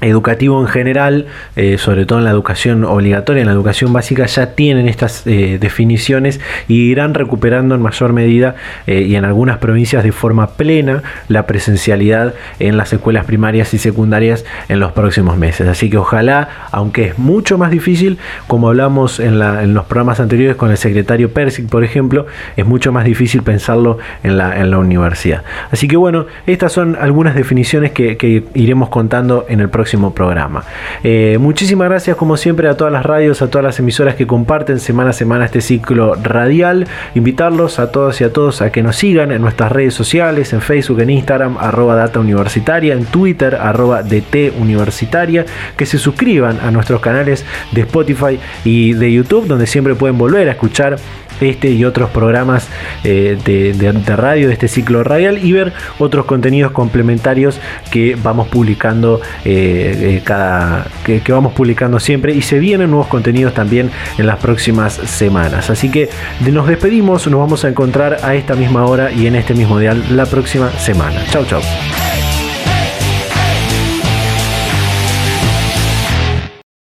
educativo en general, eh, sobre todo en la educación obligatoria, en la educación básica, ya tienen estas eh, definiciones y irán recuperando en mayor medida eh, y en algunas provincias de forma plena la presencialidad en las escuelas primarias y secundarias en los próximos meses. Así que ojalá, aunque es mucho más difícil, como hablamos en, los programas anteriores con el secretario Persic, por ejemplo, es mucho más difícil pensarlo en la, universidad. Así que bueno, estas son algunas definiciones que, que iremos contando en el próximo programa. Eh, muchísimas gracias como siempre a todas las radios, a todas las emisoras que comparten semana a semana este ciclo radial. Invitarlos a todas y a todos a que nos sigan en nuestras redes sociales, en Facebook, en Instagram, arroba data universitaria, en Twitter, arroba DT universitaria, que se suscriban a nuestros canales de Spotify y de YouTube, donde siempre pueden volver a escuchar este y otros programas eh, de, radio de este ciclo radial y ver otros contenidos complementarios que vamos publicando eh, eh, cada que, vamos publicando siempre y se vienen nuevos contenidos también en las próximas semanas. Así que nos despedimos nos vamos a encontrar a esta misma hora y en este mismo dial la próxima semana. Chau chau